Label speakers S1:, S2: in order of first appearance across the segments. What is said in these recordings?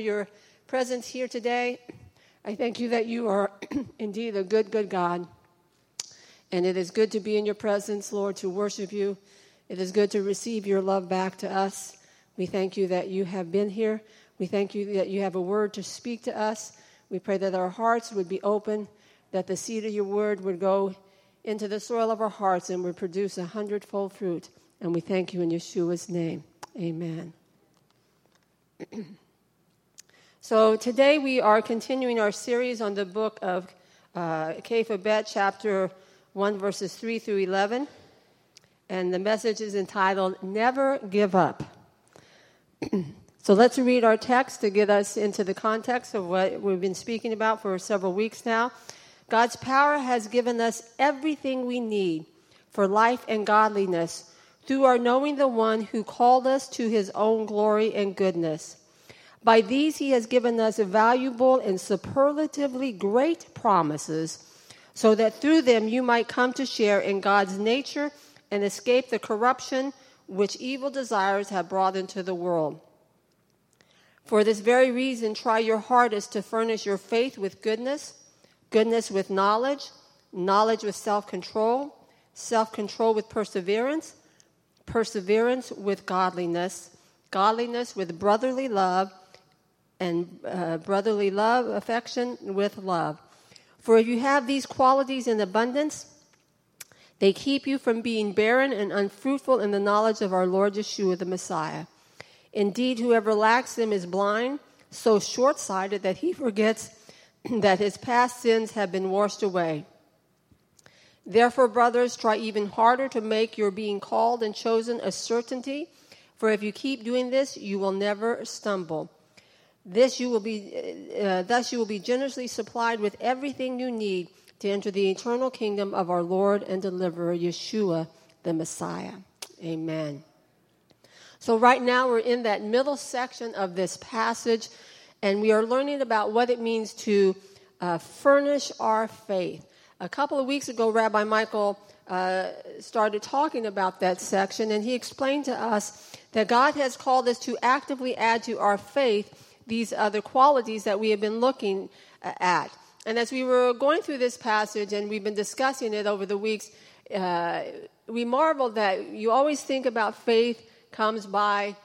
S1: your presence here today. I thank you that you are indeed a good, good God. And it is good to be in your presence, Lord, to worship you. It is good to receive your love back to us. We thank you that you have been here. We thank you that you have a word to speak to us. We pray that our hearts would be open, that the seed of your word would go into the soil of our hearts and would produce a hundredfold fruit. And we thank you in Yeshua's name. Amen. so today we are continuing our series on the book of uh, Kepha Bet, chapter 1, verses 3 through 11. And the message is entitled, Never Give Up. so let's read our text to get us into the context of what we've been speaking about for several weeks now. God's power has given us everything we need for life and godliness through our knowing the one who called us to his own glory and goodness. By these, he has given us valuable and superlatively great promises, so that through them you might come to share in God's nature and escape the corruption which evil desires have brought into the world. For this very reason, try your hardest to furnish your faith with goodness, goodness with knowledge, knowledge with self control, self control with perseverance perseverance with godliness, godliness with brotherly love, and uh, brotherly love, affection with love. For if you have these qualities in abundance, they keep you from being barren and unfruitful in the knowledge of our Lord Yeshua the Messiah. Indeed, whoever lacks them is blind, so short sighted that he forgets that his past sins have been washed away. Therefore, brothers, try even harder to make your being called and chosen a certainty, for if you keep doing this, you will never stumble. This you will be, uh, uh, thus you will be generously supplied with everything you need to enter the eternal kingdom of our Lord and deliverer, Yeshua, the Messiah. Amen. So, right now, we're in that middle section of this passage, and we are learning about what it means to uh, furnish our faith. A couple of weeks ago, Rabbi Michael uh, started talking about that section, and he explained to us that God has called us to actively add to our faith these other qualities that we have been looking uh, at. And as we were going through this passage and we've been discussing it over the weeks, uh, we marveled that you always think about faith comes by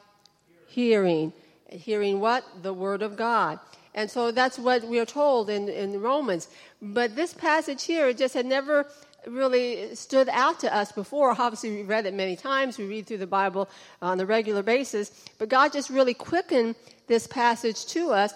S1: hearing. Hearing what? The Word of God. And so that's what we are told in, in Romans. But this passage here just had never really stood out to us before. Obviously, we read it many times. We read through the Bible on a regular basis. But God just really quickened this passage to us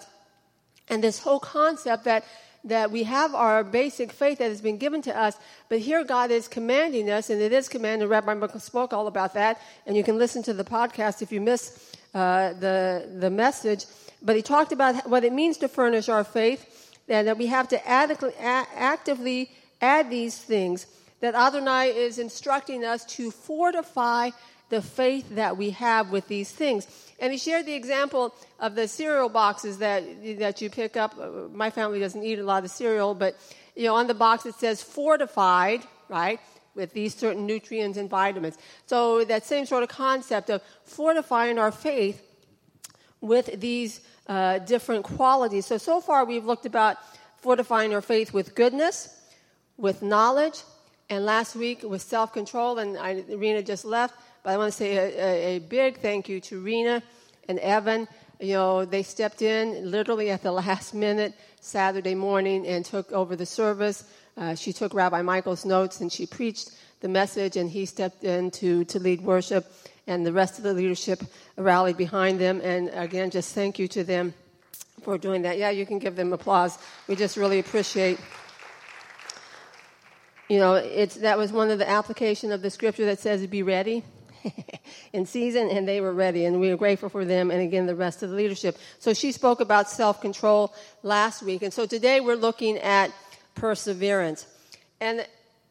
S1: and this whole concept that that we have our basic faith that has been given to us, but here God is commanding us, and it is commanded. Rabbi Michael spoke all about that, and you can listen to the podcast if you miss uh, the the message. But he talked about what it means to furnish our faith, and that we have to actively add these things. That Adonai is instructing us to fortify the faith that we have with these things. And he shared the example of the cereal boxes that, that you pick up. My family doesn't eat a lot of cereal, but you know, on the box it says fortified, right? With these certain nutrients and vitamins. So that same sort of concept of fortifying our faith with these uh, different qualities. So, so far we've looked about fortifying our faith with goodness, with knowledge, and last week with self control. And I, Rena just left, but I want to say a, a, a, big thank you to Rena and Evan. You know, they stepped in literally at the last minute Saturday morning and took over the service. Uh, she took Rabbi Michael's notes and she preached the message, and he stepped in to, to lead worship and the rest of the leadership rallied behind them. And again, just thank you to them for doing that. Yeah, you can give them applause. We just really appreciate. You know, it's that was one of the application of the scripture that says be ready in season, and they were ready, and we are grateful for them, and again the rest of the leadership. So she spoke about self control last week, and so today we're looking at perseverance. And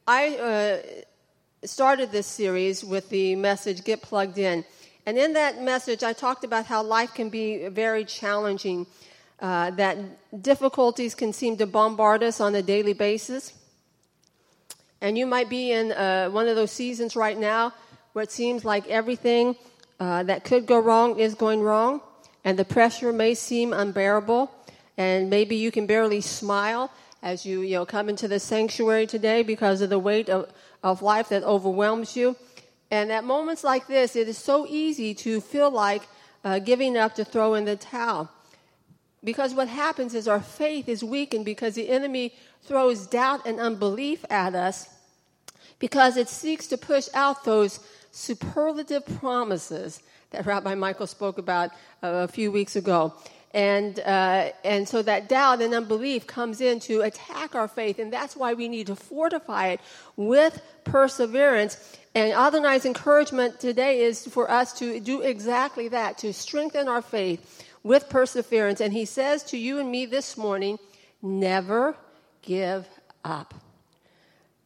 S1: I uh, started this series with the message Get Plugged In. And in that message, I talked about how life can be very challenging, uh, that difficulties can seem to bombard us on a daily basis. And you might be in uh, one of those seasons right now where it seems like everything uh, that could go wrong is going wrong. and the pressure may seem unbearable, and maybe you can barely smile as you, you know, come into the sanctuary today because of the weight of, of life that overwhelms you. And at moments like this, it is so easy to feel like uh, giving up to throw in the towel. Because what happens is our faith is weakened because the enemy throws doubt and unbelief at us because it seeks to push out those superlative promises that Rabbi Michael spoke about uh, a few weeks ago. And, uh, and so that doubt and unbelief comes in to attack our faith, and that's why we need to fortify it with perseverance. And Adonai's encouragement today is for us to do exactly that, to strengthen our faith with perseverance. And he says to you and me this morning, never give up.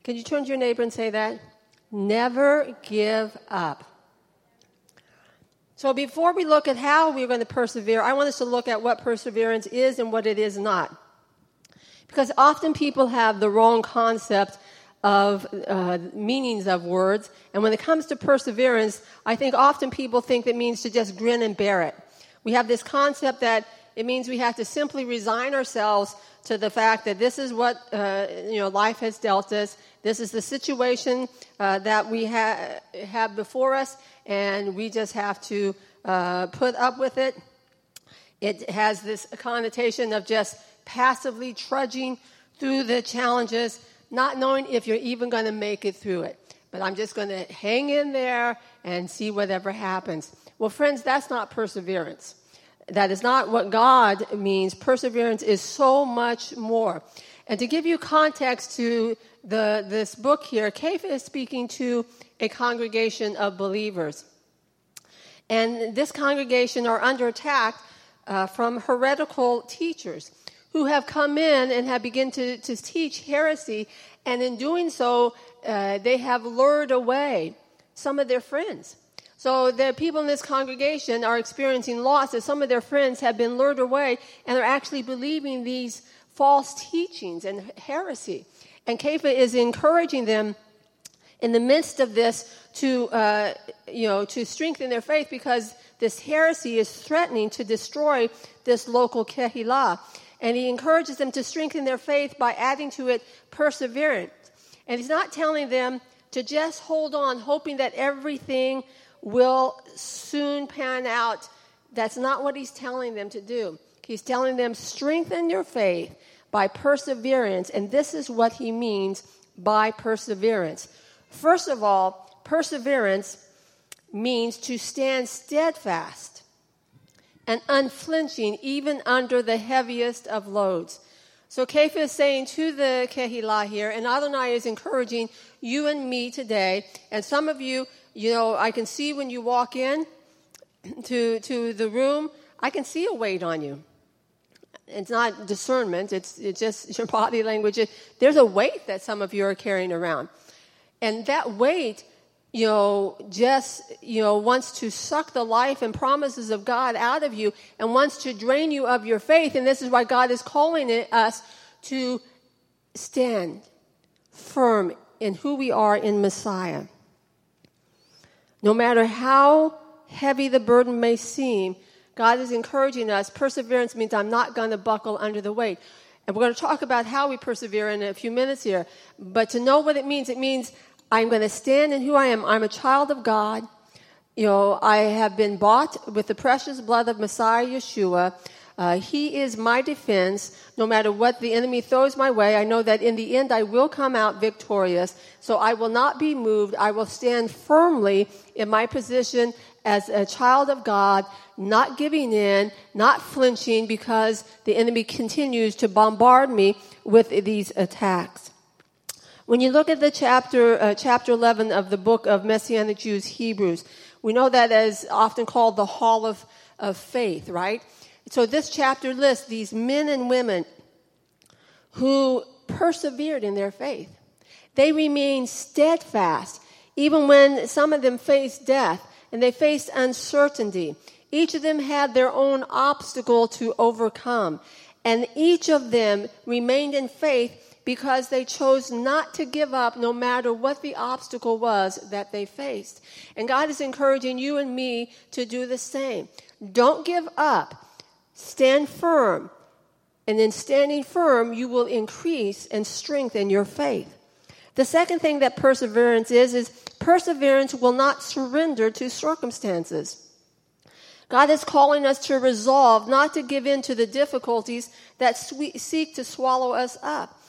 S1: Can you turn to your neighbor and say that? Never give up. So before we look at how we're going to persevere, I want us to look at what perseverance is and what it is not. Because often people have the wrong concept of uh, meanings of words. And when it comes to perseverance, I think often people think it means to just grin and bear it. We have this concept that it means we have to simply resign ourselves to the fact that this is what uh, you know life has dealt us. This is the situation uh, that we ha- have before us, and we just have to uh, put up with it. It has this connotation of just passively trudging through the challenges, not knowing if you're even going to make it through it. But I'm just going to hang in there and see whatever happens. Well, friends, that's not perseverance. That is not what God means. Perseverance is so much more. And to give you context to the, this book here, Kepha is speaking to a congregation of believers. And this congregation are under attack uh, from heretical teachers who have come in and have begun to, to teach heresy. And in doing so, uh, they have lured away some of their friends. So the people in this congregation are experiencing loss as some of their friends have been lured away and are actually believing these false teachings and heresy. And Kepha is encouraging them in the midst of this to, uh, you know, to strengthen their faith because this heresy is threatening to destroy this local kehilah. And he encourages them to strengthen their faith by adding to it perseverance. And he's not telling them to just hold on, hoping that everything will soon pan out. That's not what he's telling them to do. He's telling them, strengthen your faith by perseverance. And this is what he means by perseverance. First of all, perseverance means to stand steadfast and unflinching even under the heaviest of loads. So Kepha is saying to the Kehilah here, and Adonai is encouraging you and me today, and some of you you know, I can see when you walk in to, to the room, I can see a weight on you. It's not discernment, it's, it's just your body language. There's a weight that some of you are carrying around. And that weight, you know, just, you know, wants to suck the life and promises of God out of you and wants to drain you of your faith. And this is why God is calling us to stand firm in who we are in Messiah. No matter how heavy the burden may seem, God is encouraging us. Perseverance means I'm not going to buckle under the weight. And we're going to talk about how we persevere in a few minutes here. But to know what it means, it means I'm going to stand in who I am. I'm a child of God. You know, I have been bought with the precious blood of Messiah Yeshua. Uh, he is my defense. No matter what the enemy throws my way, I know that in the end I will come out victorious. So I will not be moved. I will stand firmly in my position as a child of God, not giving in, not flinching because the enemy continues to bombard me with these attacks. When you look at the chapter, uh, chapter 11 of the book of Messianic Jews, Hebrews, we know that as often called the Hall of, of Faith, right? So this chapter lists these men and women who persevered in their faith. They remained steadfast, even when some of them faced death and they faced uncertainty. Each of them had their own obstacle to overcome. And each of them remained in faith because they chose not to give up no matter what the obstacle was that they faced. And God is encouraging you and me to do the same. Don't give up. Stand firm. And in standing firm, you will increase and strengthen your faith. The second thing that perseverance is, is perseverance will not surrender to circumstances. God is calling us to resolve not to give in to the difficulties that seek to swallow us up.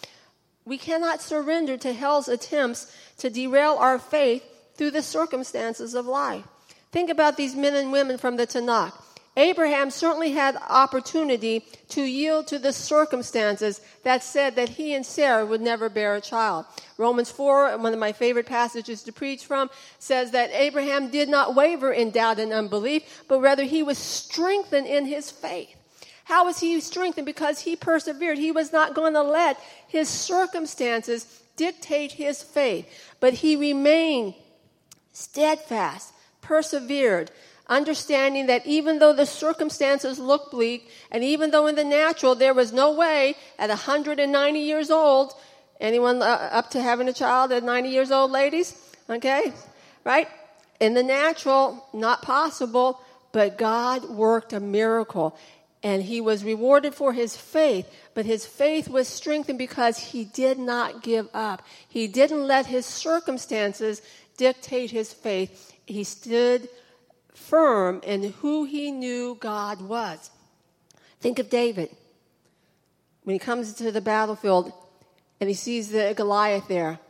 S1: We cannot surrender to hell's attempts to derail our faith through the circumstances of life. Think about these men and women from the Tanakh. Abraham certainly had opportunity to yield to the circumstances that said that he and Sarah would never bear a child. Romans 4, one of my favorite passages to preach from, says that Abraham did not waver in doubt and unbelief, but rather he was strengthened in his faith. How was he strengthened? Because he persevered. He was not going to let his circumstances dictate his faith, but he remained steadfast, persevered, understanding that even though the circumstances looked bleak, and even though in the natural there was no way at 190 years old, anyone uh, up to having a child at 90 years old, ladies? Okay? Right? In the natural, not possible, but God worked a miracle. And he was rewarded for his faith, but his faith was strengthened because he did not give up. He didn't let his circumstances dictate his faith. He stood firm in who he knew God was. Think of David. When he comes to the battlefield and he sees the Goliath there,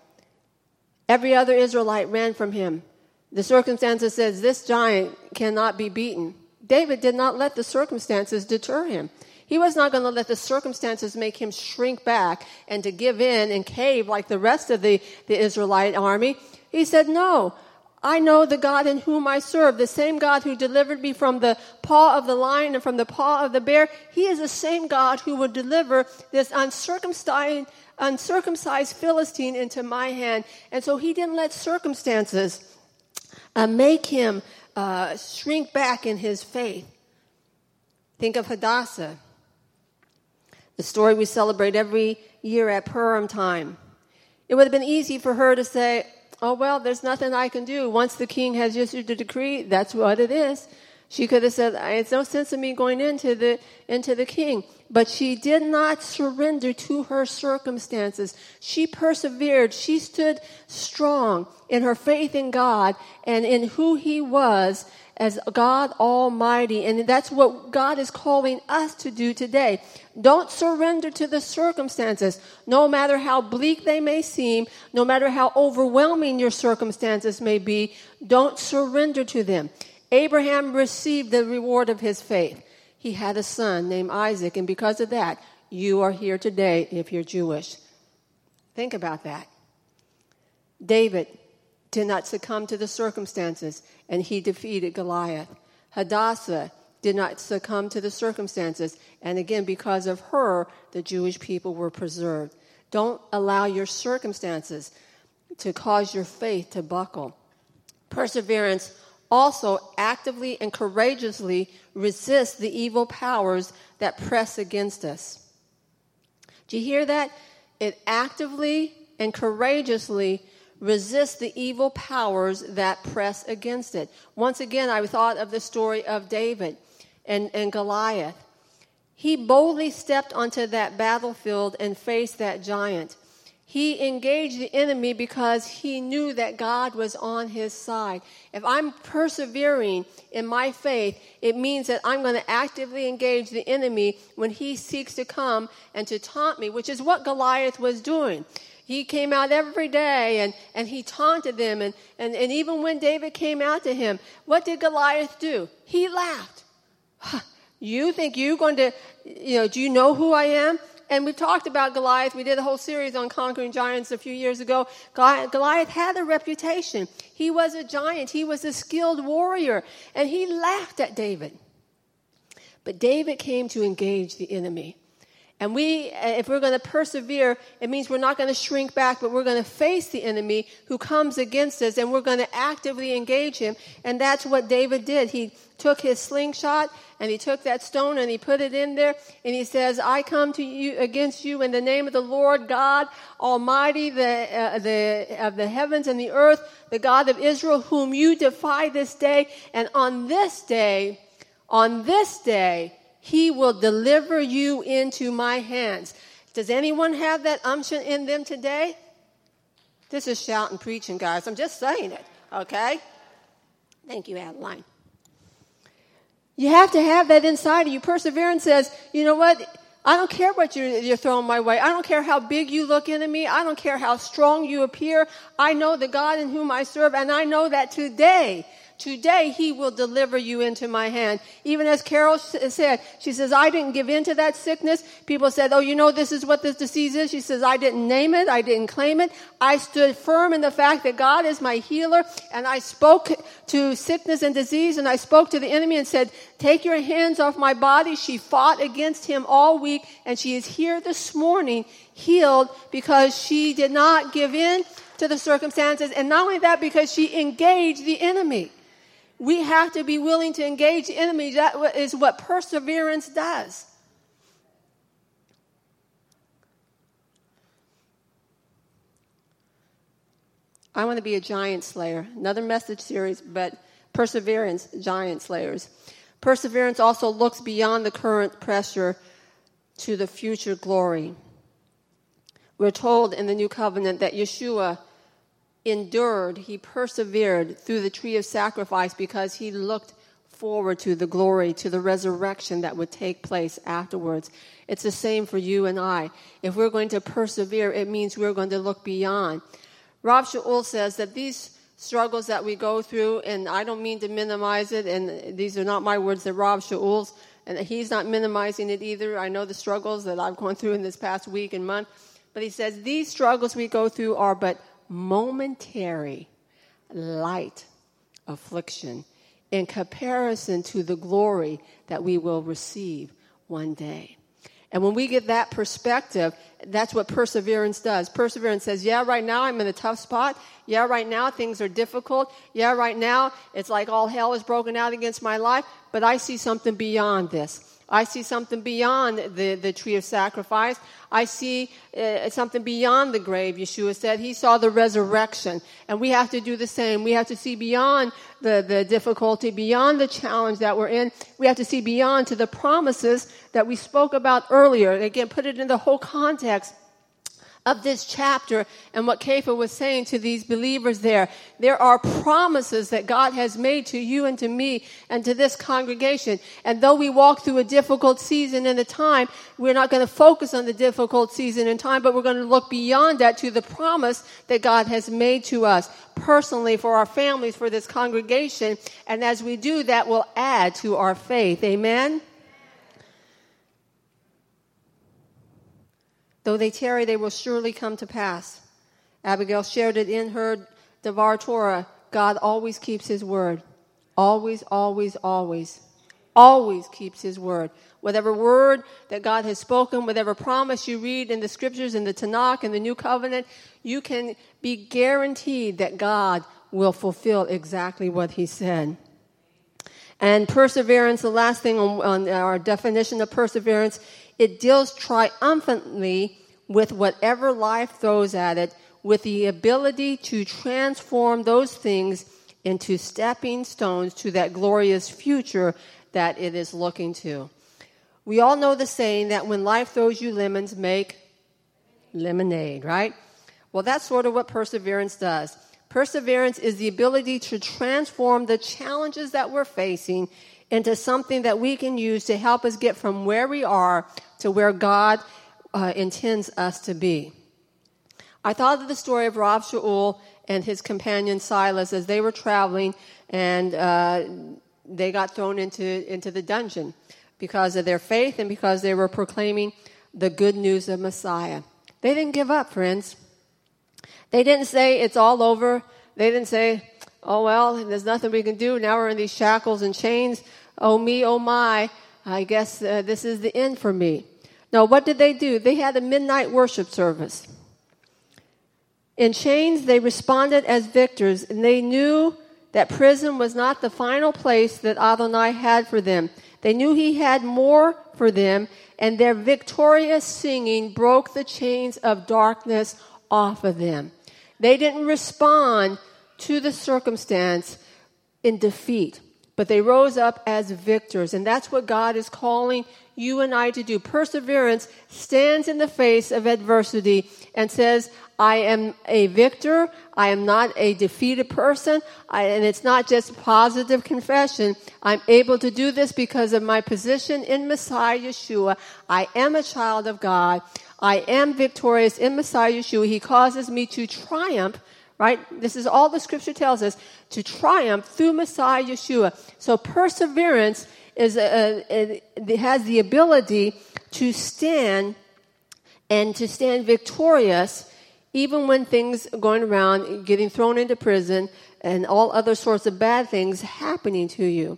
S1: every other Israelite ran from him. The circumstances says this giant cannot be beaten. David did not let the circumstances deter him. He was not going to let the circumstances make him shrink back and to give in and cave like the rest of the, the Israelite army. He said, No, I know the God in whom I serve, the same God who delivered me from the paw of the lion and from the paw of the bear. He is the same God who will deliver this uncircumcised, uncircumcised Philistine into my hand. And so he didn't let circumstances uh, make him uh, shrink back in his faith. Think of Hadassah, the story we celebrate every year at Purim time. It would have been easy for her to say, oh, well, there's nothing I can do. Once the king has issued the decree, that's what it is. She could have said, it's no sense of me going into the, into the king. But she did not surrender to her circumstances. She persevered. She stood strong in her faith in God and in who he was as God Almighty. And that's what God is calling us to do today. Don't surrender to the circumstances, no matter how bleak they may seem, no matter how overwhelming your circumstances may be. Don't surrender to them. Abraham received the reward of his faith. He had a son named Isaac, and because of that, you are here today if you're Jewish. Think about that. David did not succumb to the circumstances, and he defeated Goliath. Hadassah did not succumb to the circumstances, and again, because of her, the Jewish people were preserved. Don't allow your circumstances to cause your faith to buckle. Perseverance also actively and courageously resist the evil powers that press against us. Do you hear that? It actively and courageously resist the evil powers that press against it. Once again, I thought of the story of David and, and Goliath. He boldly stepped onto that battlefield and faced that giant. He engaged the enemy because he knew that God was on his side. If I'm persevering in my faith, it means that I'm going to actively engage the enemy when he seeks to come and to taunt me, which is what Goliath was doing. He came out every day and, and he taunted them. And, and, and even when David came out to him, what did Goliath do? He laughed. You think you're going to, you know, do you know who I am? and we talked about Goliath. We did a whole series on conquering giants a few years ago. Goliath had a reputation. He was a giant, he was a skilled warrior, and he laughed at David. But David came to engage the enemy. And we, if we're going to persevere, it means we're not going to shrink back, but we're going to face the enemy who comes against us and we're going to actively engage him. And that's what David did. He took his slingshot and he took that stone and he put it in there and he says, I come to you against you in the name of the Lord God Almighty, the, uh, the, of the heavens and the earth, the God of Israel, whom you defy this day. And on this day, on this day, he will deliver you into my hands. Does anyone have that unction in them today? This is shouting, preaching, guys. I'm just saying it, okay? Thank you, Adeline. You have to have that inside of you. Perseverance says, you know what? I don't care what you're, you're, throwing my way. I don't care how big you look into me. I don't care how strong you appear. I know the God in whom I serve, and I know that today Today he will deliver you into my hand. Even as Carol said, she says, I didn't give in to that sickness. People said, Oh, you know, this is what this disease is. She says, I didn't name it. I didn't claim it. I stood firm in the fact that God is my healer. And I spoke to sickness and disease and I spoke to the enemy and said, Take your hands off my body. She fought against him all week and she is here this morning healed because she did not give in to the circumstances. And not only that, because she engaged the enemy. We have to be willing to engage the. That is what perseverance does. I want to be a giant slayer. Another message series, but perseverance, giant slayers. Perseverance also looks beyond the current pressure to the future glory. We're told in the new covenant that Yeshua endured, he persevered through the tree of sacrifice because he looked forward to the glory, to the resurrection that would take place afterwards. It's the same for you and I. If we're going to persevere, it means we're going to look beyond. Rav Shaul says that these struggles that we go through, and I don't mean to minimize it, and these are not my words, they're Rav Shaul's, and he's not minimizing it either. I know the struggles that I've gone through in this past week and month, but he says these struggles we go through are but momentary, light affliction in comparison to the glory that we will receive one day. And when we get that perspective, that's what perseverance does. Perseverance says, yeah, right now I'm in a tough spot. Yeah, right now things are difficult. Yeah, right now it's like all hell is broken out against my life, but I see something beyond this. I see something beyond the, the tree of sacrifice. I see uh, something beyond the grave, Yeshua said. He saw the resurrection. And we have to do the same. We have to see beyond the, the difficulty, beyond the challenge that we're in. We have to see beyond to the promises that we spoke about earlier. Again, put it in the whole context of this chapter and what Kepha was saying to these believers there. There are promises that God has made to you and to me and to this congregation. And though we walk through a difficult season and a time, we're not going to focus on the difficult season and time, but we're going to look beyond that to the promise that God has made to us personally for our families, for this congregation. And as we do, that will add to our faith. Amen. Though they tarry, they will surely come to pass. Abigail shared it in her Devar Torah. God always keeps his word. Always, always, always. Always keeps his word. Whatever word that God has spoken, whatever promise you read in the scriptures, in the Tanakh, in the New Covenant, you can be guaranteed that God will fulfill exactly what he said. And perseverance, the last thing on, on our definition of perseverance it deals triumphantly with whatever life throws at it, with the ability to transform those things into stepping stones to that glorious future that it is looking to. We all know the saying that when life throws you lemons, make lemonade, right? Well, that's sort of what perseverance does. Perseverance is the ability to transform the challenges that we're facing into something that we can use to help us get from where we are to where God uh, intends us to be. I thought of the story of Rav Shaul and his companion Silas as they were traveling and uh, they got thrown into, into the dungeon because of their faith and because they were proclaiming the good news of Messiah. They didn't give up, friends. They didn't say it's all over. They didn't say, oh well, there's nothing we can do. Now we're in these shackles and chains. Oh me, oh my. I guess uh, this is the end for me. Now, what did they do? They had a midnight worship service. In chains, they responded as victors, and they knew that prison was not the final place that Adonai had for them. They knew he had more for them, and their victorious singing broke the chains of darkness off of them. They didn't respond to the circumstance in defeat, but they rose up as victors. And that's what God is calling you and I to do. Perseverance stands in the face of adversity and says, I am a victor. I am not a defeated person. I, and it's not just positive confession. I'm able to do this because of my position in Messiah Yeshua. I am a child of God. I am victorious in Messiah Yeshua. He causes me to triumph, right? This is all the scripture tells us to triumph through Messiah Yeshua. So perseverance is a, a, a, has the ability to stand and to stand victorious even when things are going around, getting thrown into prison, and all other sorts of bad things happening to you.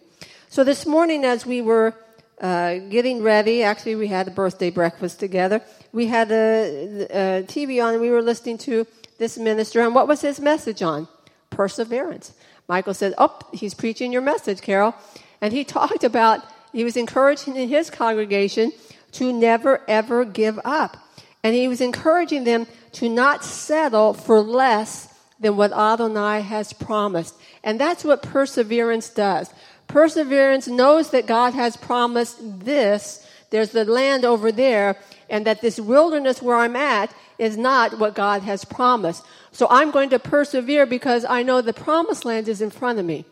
S1: So this morning, as we were uh, getting ready, actually, we had a birthday breakfast together. We had a TV on, and we were listening to this minister. And what was his message on? Perseverance. Michael said, Oh, he's preaching your message, Carol. And he talked about, he was encouraging his congregation to never, ever give up. And he was encouraging them to not settle for less than what Adonai has promised. And that's what perseverance does. Perseverance knows that God has promised this. There's the land over there, and that this wilderness where I'm at is not what God has promised. So I'm going to persevere because I know the promised land is in front of me.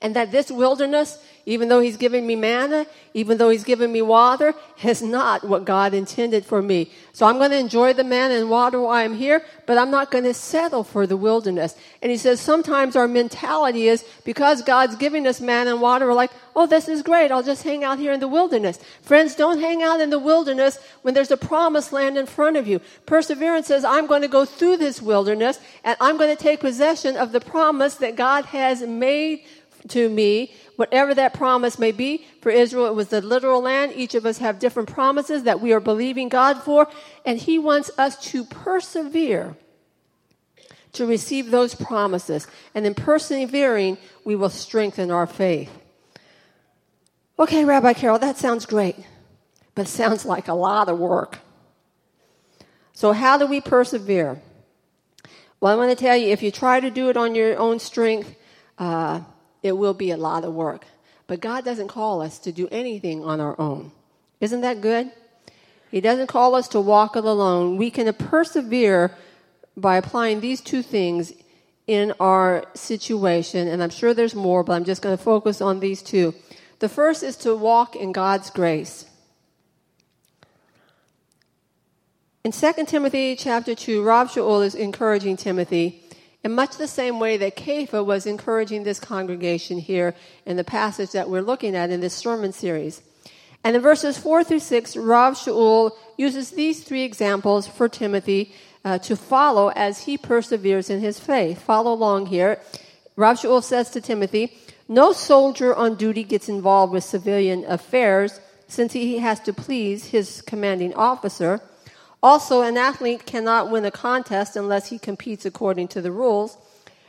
S1: And that this wilderness even though he's given me manna, even though he's given me water, is not what God intended for me. So I'm going to enjoy the manna and water while I'm here, but I'm not going to settle for the wilderness. And he says sometimes our mentality is because God's giving us manna and water, we're like, oh, this is great. I'll just hang out here in the wilderness. Friends, don't hang out in the wilderness when there's a promised land in front of you. Perseverance says, I'm going to go through this wilderness and I'm going to take possession of the promise that God has made to me whatever that promise may be. For Israel, it was the literal land. Each of us have different promises that we are believing God for, and He wants us to persevere to receive those promises. And in persevering, we will strengthen our faith. Okay, Rabbi Carol, that sounds great, but sounds like a lot of work. So, how do we persevere? Well, I want to tell you if you try to do it on your own strength, uh, it will be a lot of work. But God doesn't call us to do anything on our own. Isn't that good? He doesn't call us to walk it alone. We can persevere by applying these two things in our situation. And I'm sure there's more, but I'm just going to focus on these two. The first is to walk in God's grace. In 2 Timothy chapter 2, Rav Shaul is encouraging Timothy in much the same way that Kepha was encouraging this congregation here in the passage that we're looking at in this sermon series. And in verses 4 through 6, Rav Shaul uses these three examples for Timothy uh, to follow as he perseveres in his faith. Follow along here. Rav Shaul says to Timothy, No soldier on duty gets involved with civilian affairs since he has to please his commanding officer. Also, an athlete cannot win a contest unless he competes according to the rules,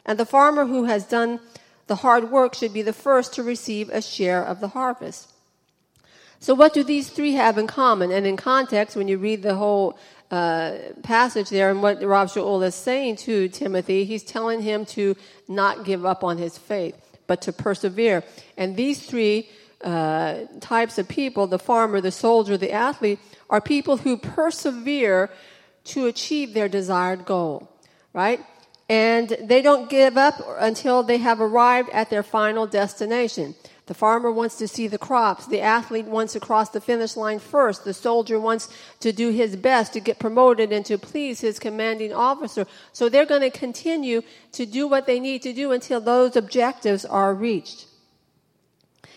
S1: and the farmer who has done the hard work should be the first to receive a share of the harvest. So, what do these three have in common? And in context, when you read the whole uh, passage there and what Rav Shaul is saying to Timothy, he's telling him to not give up on his faith, but to persevere. And these three uh, types of people the farmer, the soldier, the athlete are people who persevere to achieve their desired goal, right? And they don't give up until they have arrived at their final destination. The farmer wants to see the crops. The athlete wants to cross the finish line first. The soldier wants to do his best to get promoted and to please his commanding officer. So they're going to continue to do what they need to do until those objectives are reached.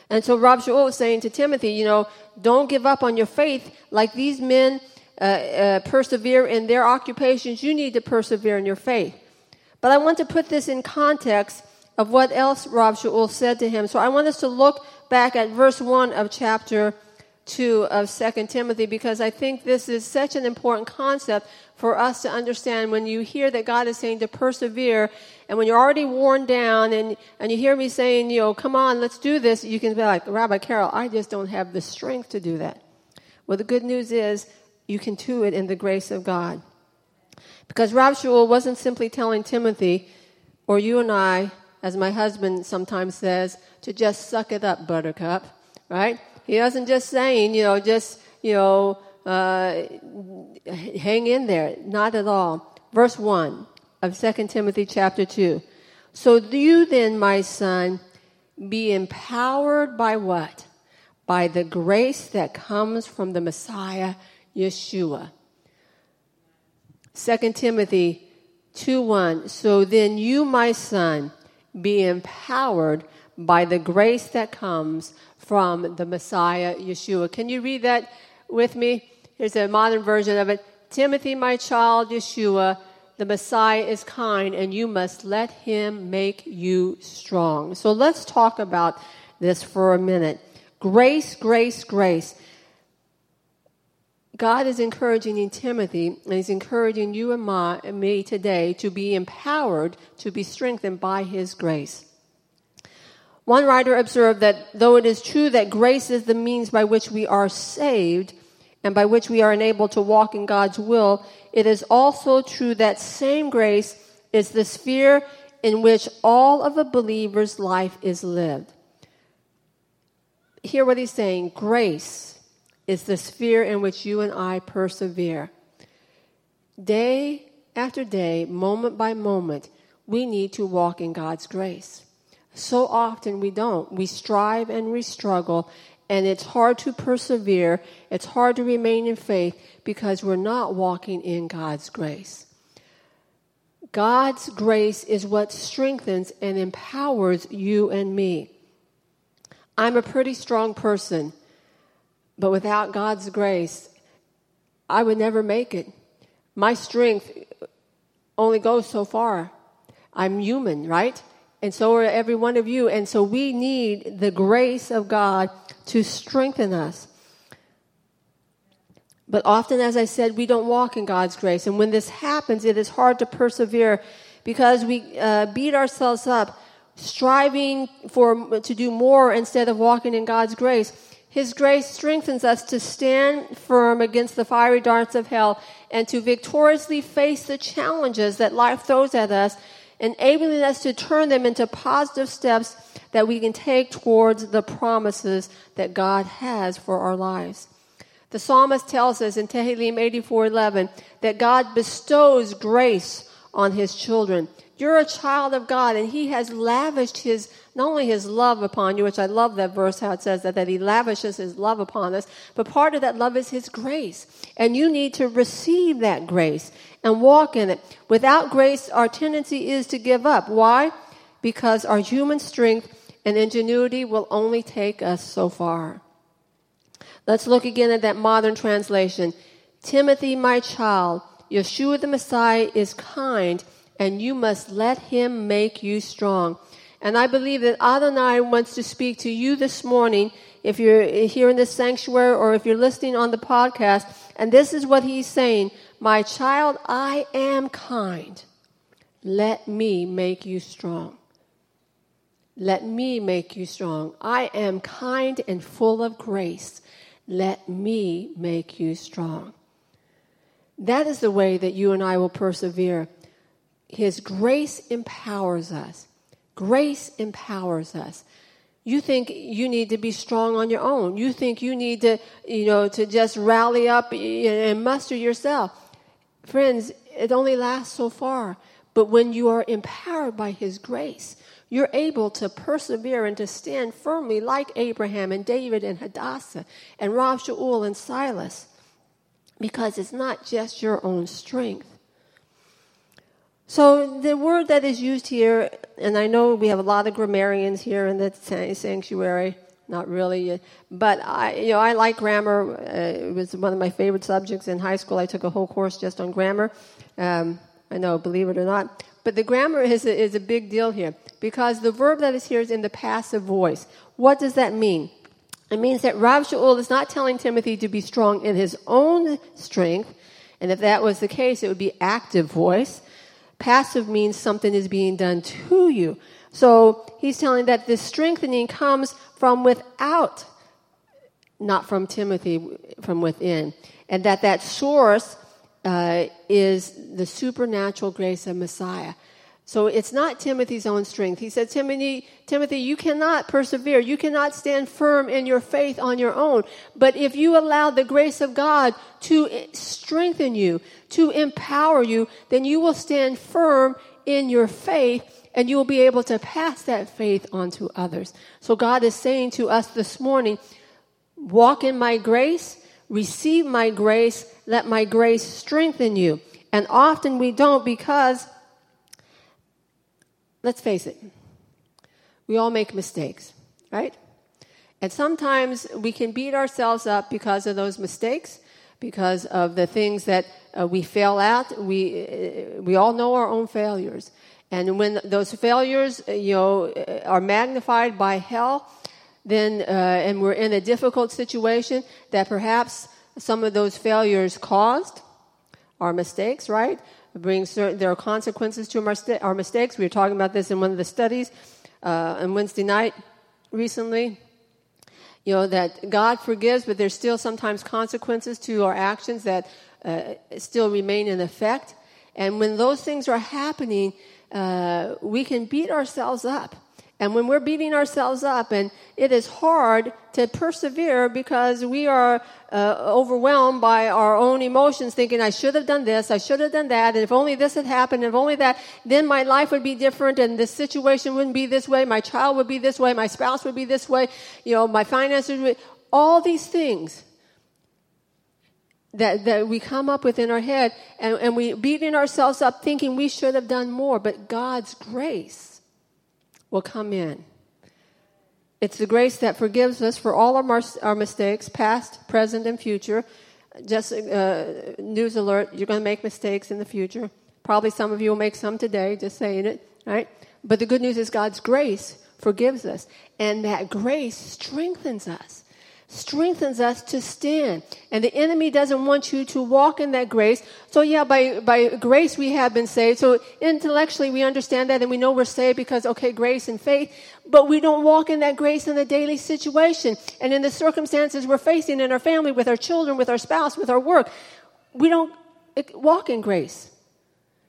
S1: And so Rav Shaul was saying to Timothy, you know, don't give up on your faith. Like these men uh, uh, persevere in their occupations, you need to persevere in your faith. But I want to put this in context of what else Rav Shaul said to him. So I want us to look back at verse 1 of chapter 2 of 2 Timothy because I think this is such an important concept for us to understand when you hear that God is saying to persevere and when you're already worn down and, and you hear me saying, you know, come on, let's do this, you can be like, Rabbi Carol, I just don't have the strength to do that. Well, the good news is you can do it in the grace of God. Because Rav Shaul wasn't simply telling Timothy, or you and I, as my husband sometimes says, to just suck it up, buttercup, right? He wasn't just saying, you know, just, you know, uh, hang in there. Not at all. Verse 1 of 2 Timothy chapter 2. So you then, my son, be empowered by what? By the grace that comes from the Messiah, Yeshua. 2 Timothy 2 1. So then you, my son, be empowered by the grace that comes from the Messiah, Yeshua. Can you read that with me? Here's a modern version of it. Timothy, my child, Yeshua, the Messiah is kind, and you must let him make you strong. So let's talk about this for a minute. Grace, grace, grace. God is encouraging Timothy, and He's encouraging you and, my, and me today to be empowered, to be strengthened by His grace. One writer observed that though it is true that grace is the means by which we are saved and by which we are enabled to walk in God's will, it is also true that same grace is the sphere in which all of a believer's life is lived. Hear what he's saying grace is the sphere in which you and I persevere. Day after day, moment by moment, we need to walk in God's grace. So often we don't. We strive and we struggle, and it's hard to persevere. It's hard to remain in faith because we're not walking in God's grace. God's grace is what strengthens and empowers you and me. I'm a pretty strong person, but without God's grace, I would never make it. My strength only goes so far. I'm human, right? And so are every one of you. And so we need the grace of God to strengthen us. But often, as I said, we don't walk in God's grace. And when this happens, it is hard to persevere because we uh, beat ourselves up, striving for, to do more instead of walking in God's grace. His grace strengthens us to stand firm against the fiery darts of hell and to victoriously face the challenges that life throws at us enabling us to turn them into positive steps that we can take towards the promises that God has for our lives. The psalmist tells us in Tehillim 84:11 that God bestows grace on his children. You're a child of God and he has lavished his not only his love upon you, which I love that verse how it says that, that he lavishes his love upon us, but part of that love is his grace. And you need to receive that grace and walk in it. Without grace, our tendency is to give up. Why? Because our human strength and ingenuity will only take us so far. Let's look again at that modern translation. Timothy, my child, Yeshua the Messiah is kind, and you must let him make you strong. And I believe that Adonai wants to speak to you this morning, if you're here in the sanctuary or if you're listening on the podcast. And this is what he's saying my child, I am kind. Let me make you strong. Let me make you strong. I am kind and full of grace. Let me make you strong. That is the way that you and I will persevere. His grace empowers us. Grace empowers us. You think you need to be strong on your own. You think you need to, you know, to just rally up and muster yourself. Friends, it only lasts so far. But when you are empowered by His grace, you're able to persevere and to stand firmly like Abraham and David and Hadassah and Rav Shaul and Silas because it's not just your own strength. So the word that is used here, and I know we have a lot of grammarians here in the sanctuary, not really. But I, you know, I like grammar. Uh, it was one of my favorite subjects in high school. I took a whole course just on grammar. Um, I know, believe it or not. But the grammar is a, is a big deal here because the verb that is here is in the passive voice. What does that mean? It means that Rav Shaul is not telling Timothy to be strong in his own strength, and if that was the case, it would be active voice. Passive means something is being done to you. So he's telling that this strengthening comes from without, not from Timothy, from within. And that that source uh, is the supernatural grace of Messiah. So it's not Timothy's own strength. He said, Timothy, Timothy, you cannot persevere. You cannot stand firm in your faith on your own. But if you allow the grace of God to strengthen you, to empower you, then you will stand firm in your faith and you will be able to pass that faith on to others. So God is saying to us this morning, walk in my grace, receive my grace, let my grace strengthen you. And often we don't because let's face it, we all make mistakes, right? And sometimes we can beat ourselves up because of those mistakes, because of the things that uh, we fail at. We, uh, we all know our own failures. And when those failures, uh, you know, uh, are magnified by hell, then, uh, and we're in a difficult situation that perhaps some of those failures caused, our mistakes, right? brings certain, there are consequences to our, our mistakes. We were talking about this in one of the studies uh, on Wednesday night recently. You know, that God forgives, but there's still sometimes consequences to our actions that uh, still remain in effect. And when those things are happening, uh, we can beat ourselves up. And when we're beating ourselves up, and it is hard to persevere because we are uh, overwhelmed by our own emotions, thinking, I should have done this, I should have done that, and if only this had happened, if only that, then my life would be different, and the situation wouldn't be this way, my child would be this way, my spouse would be this way, you know, my finances would, all these things that, that we come up with in our head, and, and we beating ourselves up thinking we should have done more, but God's grace will come in. It's the grace that forgives us for all our, our mistakes, past, present, and future. Just uh, news alert, you're going to make mistakes in the future. Probably some of you will make some today, just saying it, right? But the good news is God's grace forgives us, and that grace strengthens us strengthens us to stand. And the enemy doesn't want you to walk in that grace. So yeah, by, by grace we have been saved. So intellectually we understand that and we know we're saved because, okay, grace and faith. But we don't walk in that grace in the daily situation and in the circumstances we're facing in our family, with our children, with our spouse, with our work. We don't walk in grace.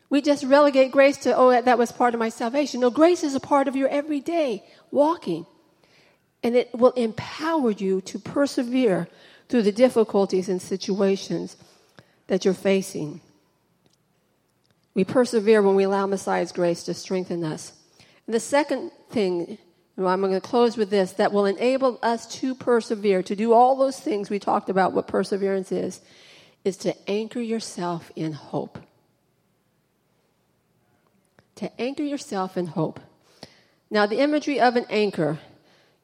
S1: We just relegate grace to, oh, that was part of my salvation. No, grace is a part of your everyday walking and it will empower you to persevere through the difficulties and situations that you're facing. We persevere when we allow Messiah's grace to strengthen us. And the second thing, I'm going to close with this, that will enable us to persevere, to do all those things we talked about, what perseverance is, is to anchor yourself in hope. To anchor yourself in hope. Now, the imagery of an anchor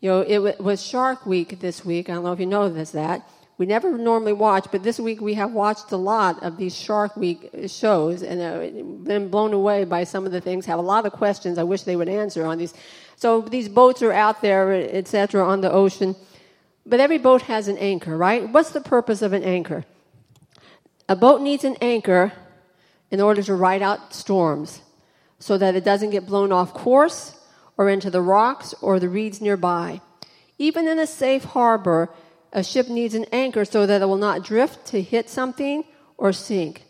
S1: you know, it was Shark Week this week. I don't know if you know this, that. We never normally watch, but this week we have watched a lot of these Shark Week shows and uh, been blown away by some of the things. Have a lot of questions I wish they would answer on these. So these boats are out there, etc., on the ocean. But every boat has an anchor, right? What's the purpose of an anchor? A boat needs an anchor in order to ride out storms so that it doesn't get blown off course or into the rocks or the reeds nearby. Even in a safe harbor, a ship needs an anchor so that it will not drift to hit something or sink.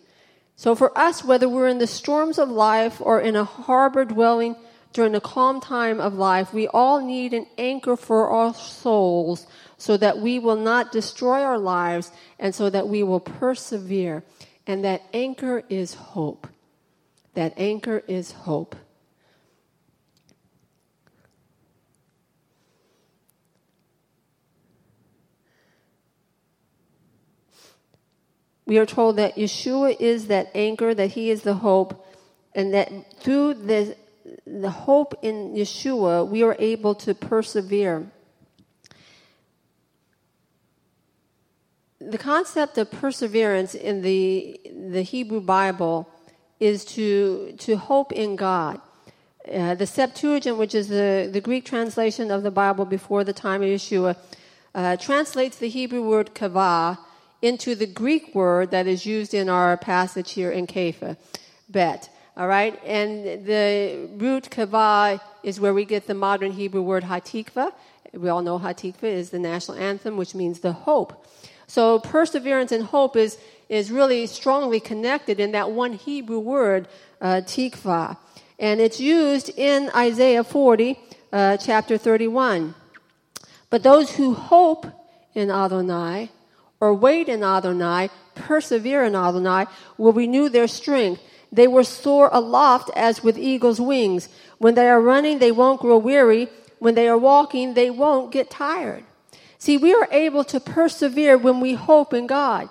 S1: So for us, whether we're in the storms of life or in a harbor dwelling during the calm time of life, we all need an anchor for our souls so that we will not destroy our lives and so that we will persevere. And that anchor is hope. That anchor is hope. We are told that Yeshua is that anchor, that he is the hope, and that through the, the hope in Yeshua, we are able to persevere. The concept of perseverance in the, the Hebrew Bible is to, to hope in God. Uh, the Septuagint, which is the, the Greek translation of the Bible before the time of Yeshua, uh, translates the Hebrew word kavah into the Greek word that is used in our passage here in Kepha, bet. All right, and the root kavah is where we get the modern Hebrew word hatikva. We all know hatikva is the national anthem, which means the hope. So perseverance and hope is is really strongly connected in that one Hebrew word, uh, tikva, and it's used in Isaiah 40, uh, chapter 31. But those who hope in Adonai or wait in Adonai, persevere in Adonai, will renew their strength. They will soar aloft as with eagle's wings. When they are running, they won't grow weary. When they are walking, they won't get tired. See, we are able to persevere when we hope in God.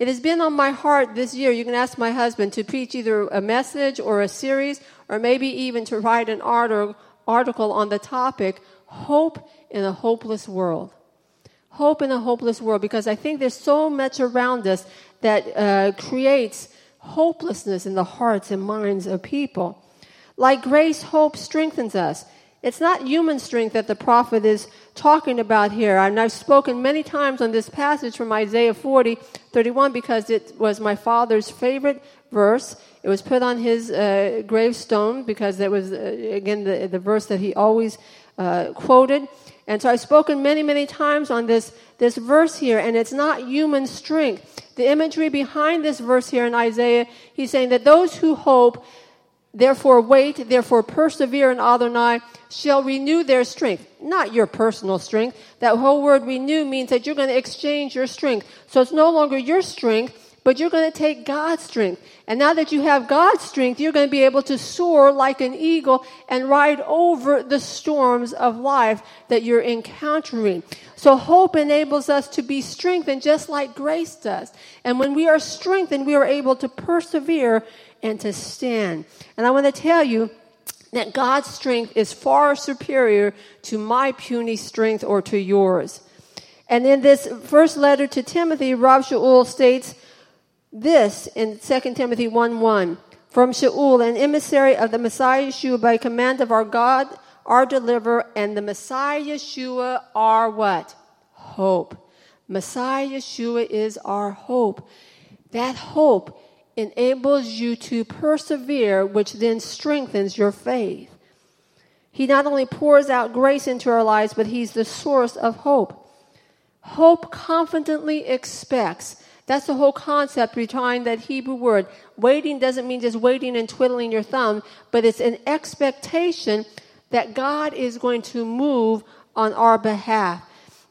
S1: It has been on my heart this year. You can ask my husband to preach either a message or a series, or maybe even to write an article on the topic Hope in a Hopeless World. Hope in a hopeless world, because I think there's so much around us that uh, creates hopelessness in the hearts and minds of people. Like grace, hope strengthens us. It's not human strength that the prophet is talking about here. And I've spoken many times on this passage from Isaiah 40, 31, because it was my father's favorite verse. It was put on his uh, gravestone because it was, uh, again, the, the verse that he always uh, quoted. And so I've spoken many, many times on this, this verse here, and it's not human strength. The imagery behind this verse here in Isaiah, he's saying that those who hope, therefore wait, therefore persevere in Adonai, shall renew their strength. Not your personal strength. That whole word renew means that you're going to exchange your strength. So it's no longer your strength, but you're going to take God's strength. And now that you have God's strength, you're going to be able to soar like an eagle and ride over the storms of life that you're encountering. So hope enables us to be strengthened just like grace does. And when we are strengthened, we are able to persevere and to stand. And I want to tell you, that God's strength is far superior to my puny strength or to yours. And in this first letter to Timothy, Rav Shaul states, this in 2 Timothy 1 1. From Shaul, an emissary of the Messiah Yeshua by command of our God, our deliverer, and the Messiah Yeshua our what? Hope. Messiah Yeshua is our hope. That hope enables you to persevere, which then strengthens your faith. He not only pours out grace into our lives, but He's the source of hope. Hope confidently expects that's the whole concept behind that Hebrew word. Waiting doesn't mean just waiting and twiddling your thumb, but it's an expectation that God is going to move on our behalf.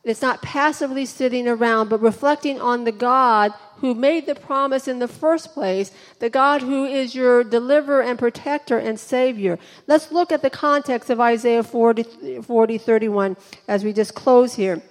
S1: It's not passively sitting around, but reflecting on the God who made the promise in the first place, the God who is your deliverer and protector and savior. Let's look at the context of Isaiah 40, 40 31 as we just close here.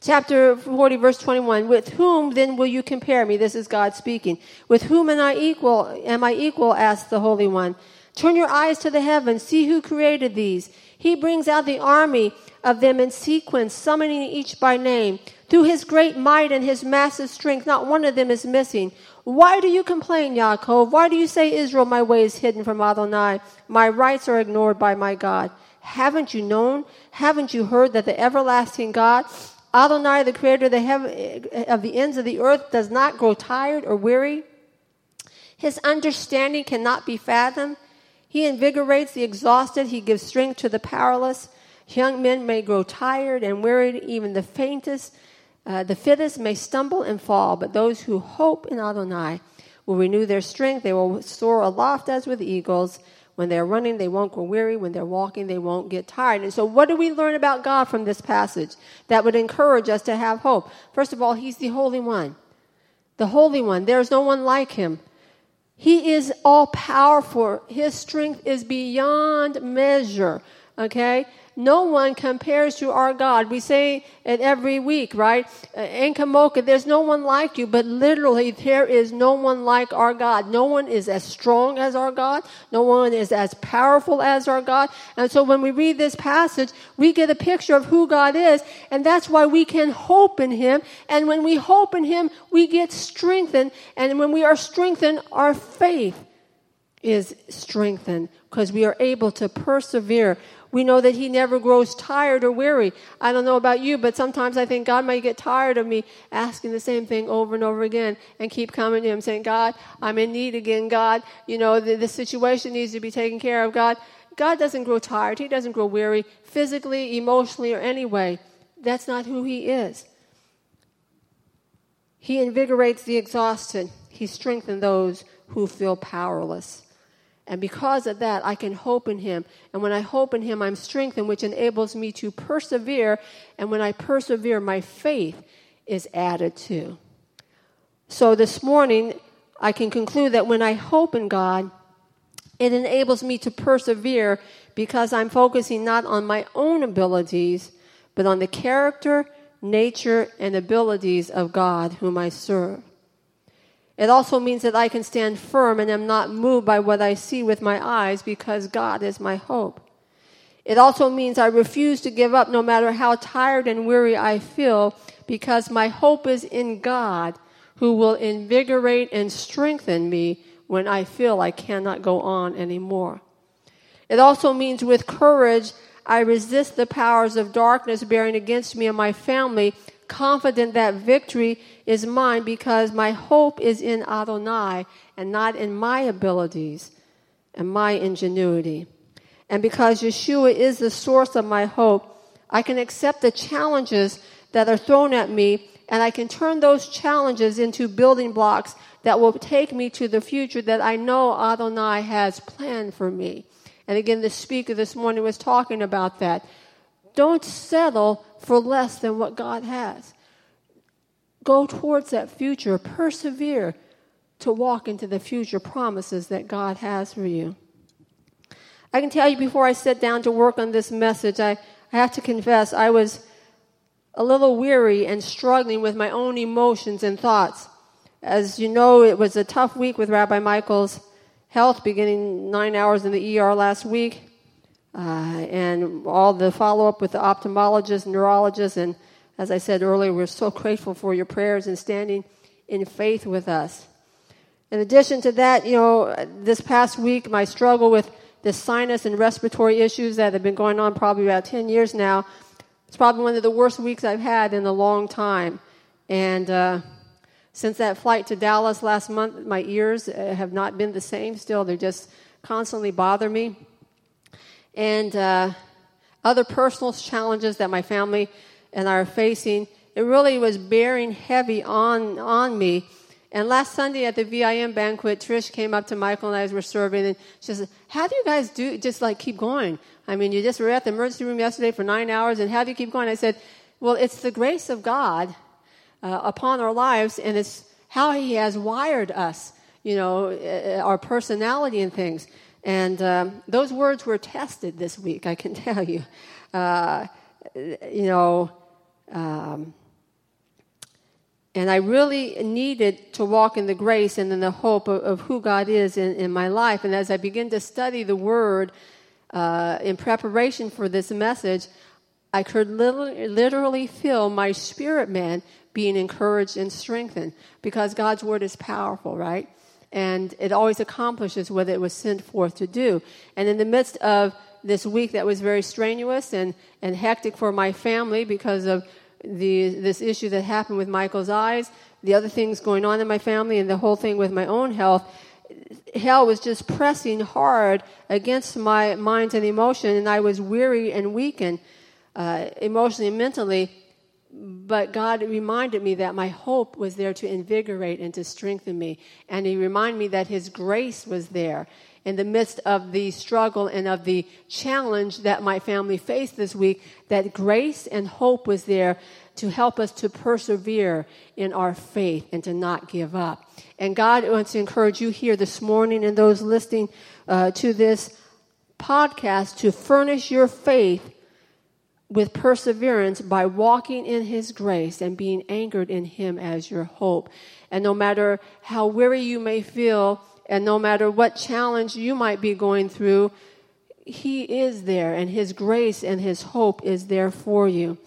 S1: Chapter 40, verse 21. With whom then will you compare me? This is God speaking. With whom am I equal? Am I equal? asked the Holy One. Turn your eyes to the heavens. See who created these. He brings out the army of them in sequence, summoning each by name. Through his great might and his massive strength, not one of them is missing. Why do you complain, Yaakov? Why do you say, Israel, my way is hidden from Adonai? My rights are ignored by my God. Haven't you known? Haven't you heard that the everlasting God Adonai, the creator of the, heaven, of the ends of the earth, does not grow tired or weary. His understanding cannot be fathomed. He invigorates the exhausted. He gives strength to the powerless. Young men may grow tired and wearied. Even the faintest, uh, the fittest may stumble and fall. But those who hope in Adonai will renew their strength. They will soar aloft as with eagles. When they're running, they won't grow weary. When they're walking, they won't get tired. And so, what do we learn about God from this passage that would encourage us to have hope? First of all, He's the Holy One. The Holy One. There's no one like Him. He is all powerful. His strength is beyond measure. Okay? No one compares to our God. We say it every week, right? Uh, in Kamoka, there's no one like you, but literally there is no one like our God. No one is as strong as our God. No one is as powerful as our God. And so when we read this passage, we get a picture of who God is, and that's why we can hope in Him. And when we hope in Him, we get strengthened. And when we are strengthened, our faith is strengthened because we are able to persevere. We know that He never grows tired or weary. I don't know about you, but sometimes I think God might get tired of me asking the same thing over and over again and keep coming to Him saying, God, I'm in need again. God, you know, the, the situation needs to be taken care of. God, God doesn't grow tired. He doesn't grow weary physically, emotionally, or any way. That's not who He is. He invigorates the exhausted. He strengthens those who feel powerless. And because of that, I can hope in Him. And when I hope in Him, I'm strengthened, which enables me to persevere. And when I persevere, my faith is added to. So this morning, I can conclude that when I hope in God, it enables me to persevere because I'm focusing not on my own abilities, but on the character, nature, and abilities of God whom I serve. It also means that I can stand firm and am not moved by what I see with my eyes because God is my hope. It also means I refuse to give up no matter how tired and weary I feel because my hope is in God who will invigorate and strengthen me when I feel I cannot go on anymore. It also means with courage I resist the powers of darkness bearing against me and my family confident that victory is mine because my hope is in Adonai and not in my abilities and my ingenuity. And because Yeshua is the source of my hope, I can accept the challenges that are thrown at me and I can turn those challenges into building blocks that will take me to the future that I know Adonai has planned for me. And again, the speaker this morning was talking about that. Don't settle for less than what God has. Go towards that future. Persevere to walk into the future promises that God has for you. I can tell you before I sat down to work on this message, I, I have to confess I was a little weary and struggling with my own emotions and thoughts. As you know, it was a tough week with Rabbi Michael's health, beginning nine hours in the ER last week uh, and all the follow up with the ophthalmologist, neurologist, and as I said earlier, we're so grateful for your prayers and standing in faith with us. In addition to that, you know, this past week, my struggle with the sinus and respiratory issues that have been going on probably about 10 years now, it's probably one of the worst weeks I've had in a long time. And uh, since that flight to Dallas last month, my ears uh, have not been the same still. They just constantly bother me and uh, other personal challenges that my family and I are facing, it really was bearing heavy on, on me. And last Sunday at the VIM banquet, Trish came up to Michael and I as we're serving, and she said, "How do you guys do? Just like keep going? I mean, you just were at the emergency room yesterday for nine hours, and how do you keep going?" I said, "Well, it's the grace of God uh, upon our lives, and it's how He has wired us, you know, uh, our personality and things." And um, those words were tested this week, I can tell you. Uh, you know, um, and I really needed to walk in the grace and in the hope of, of who God is in, in, my life. And as I begin to study the Word uh, in preparation for this message, I could literally, literally feel my spirit man being encouraged and strengthened because God's Word is powerful, right? And it always accomplishes what it was sent forth to do. And in the midst of this week that was very strenuous and, and hectic for my family because of the, this issue that happened with Michael's eyes, the other things going on in my family, and the whole thing with my own health, hell was just pressing hard against my mind and emotion, and I was weary and weakened uh, emotionally and mentally but God reminded me that my hope was there to invigorate and to strengthen me. And He reminded me that His grace was there in the midst of the struggle and of the challenge that my family faced this week, that grace and hope was there to help us to persevere in our faith and to not give up. And God wants to encourage you here this morning and those listening uh, to this podcast to furnish your faith with perseverance by walking in His grace and being anchored in Him as your hope. And no matter how weary you may feel, and no matter what challenge you might be going through, He is there, and His grace and His hope is there for you.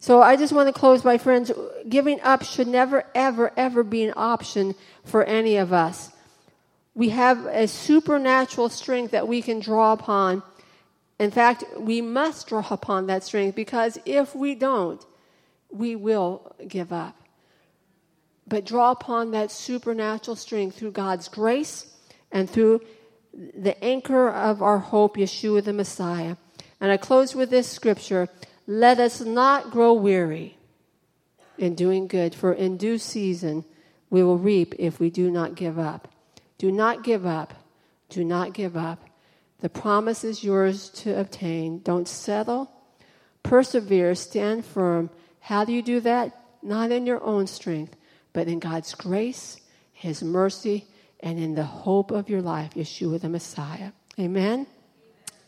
S1: So I just want to close, my friends. Giving up should never, ever, ever be an option for any of us. We have a supernatural strength that we can draw upon. In fact, we must draw upon that strength because if we don't, we will give up. But draw upon that supernatural strength through God's grace and through the anchor of our hope, Yeshua the Messiah. And I close with this scripture Let us not grow weary in doing good, for in due season we will reap if we do not give up. Do not give up. Do not give up. The promise is yours to obtain. Don't settle. Persevere. Stand firm. How do you do that? Not in your own strength, but in God's grace, His mercy, and in the hope of your life, Yeshua the Messiah. Amen.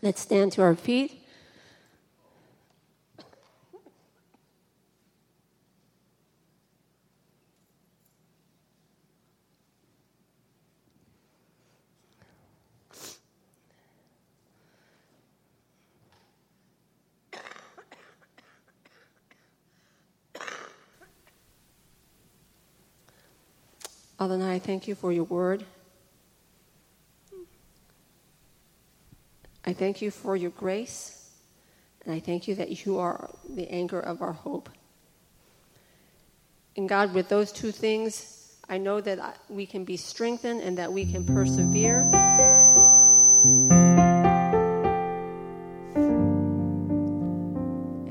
S1: Let's stand to our feet. Adonai, I thank you for your word. I thank you for your grace, and I thank you that you are the anchor of our hope. And God, with those two things, I know that we can be strengthened and that we can persevere.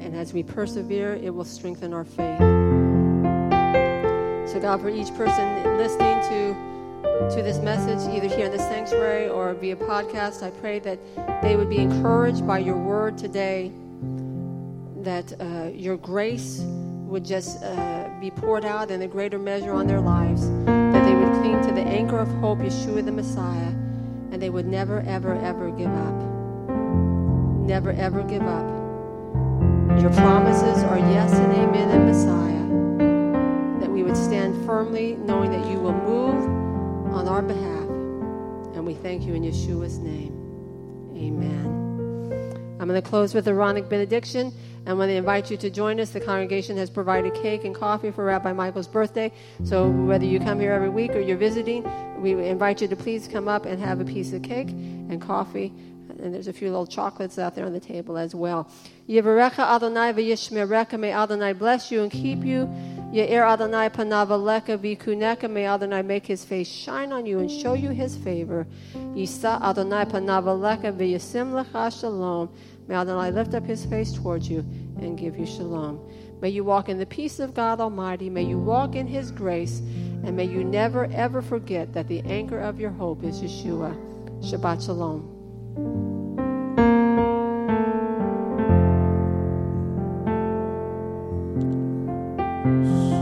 S1: And as we persevere, it will strengthen our faith. So, God, for each person listening to to this message, either here in the sanctuary or via podcast, I pray that they would be encouraged by your word today, that uh, your grace would just uh, be poured out in a greater measure on their lives, that they would cling to the anchor of hope, Yeshua the Messiah, and they would never, ever, ever give up. Never, ever give up. Your promises are yes and amen and Messiah firmly knowing that you will move on our behalf. And we thank you in Yeshua's name. Amen. I'm going to close with a Aaronic benediction. And when they invite you to join us, the congregation has provided cake and coffee for Rabbi Michael's birthday. So whether you come here every week or you're visiting, we invite you to please come up and have a piece of cake and coffee. And there's a few little chocolates out there on the table as well. Yivarecha Adonai v'yishmerecha. May Adonai bless you and keep you. Ye'er Adonai panavaleka v'kuneka. May Adonai make his face shine on you and show you his favor. Yisa Adonai panavaleka v'yasim lecha shalom. May Adonai lift up his face towards you and give you shalom. May you walk in the peace of God Almighty. May you walk in his grace. And may you never, ever forget that the anchor of your hope is Yeshua. Shabbat Shalom. Deus.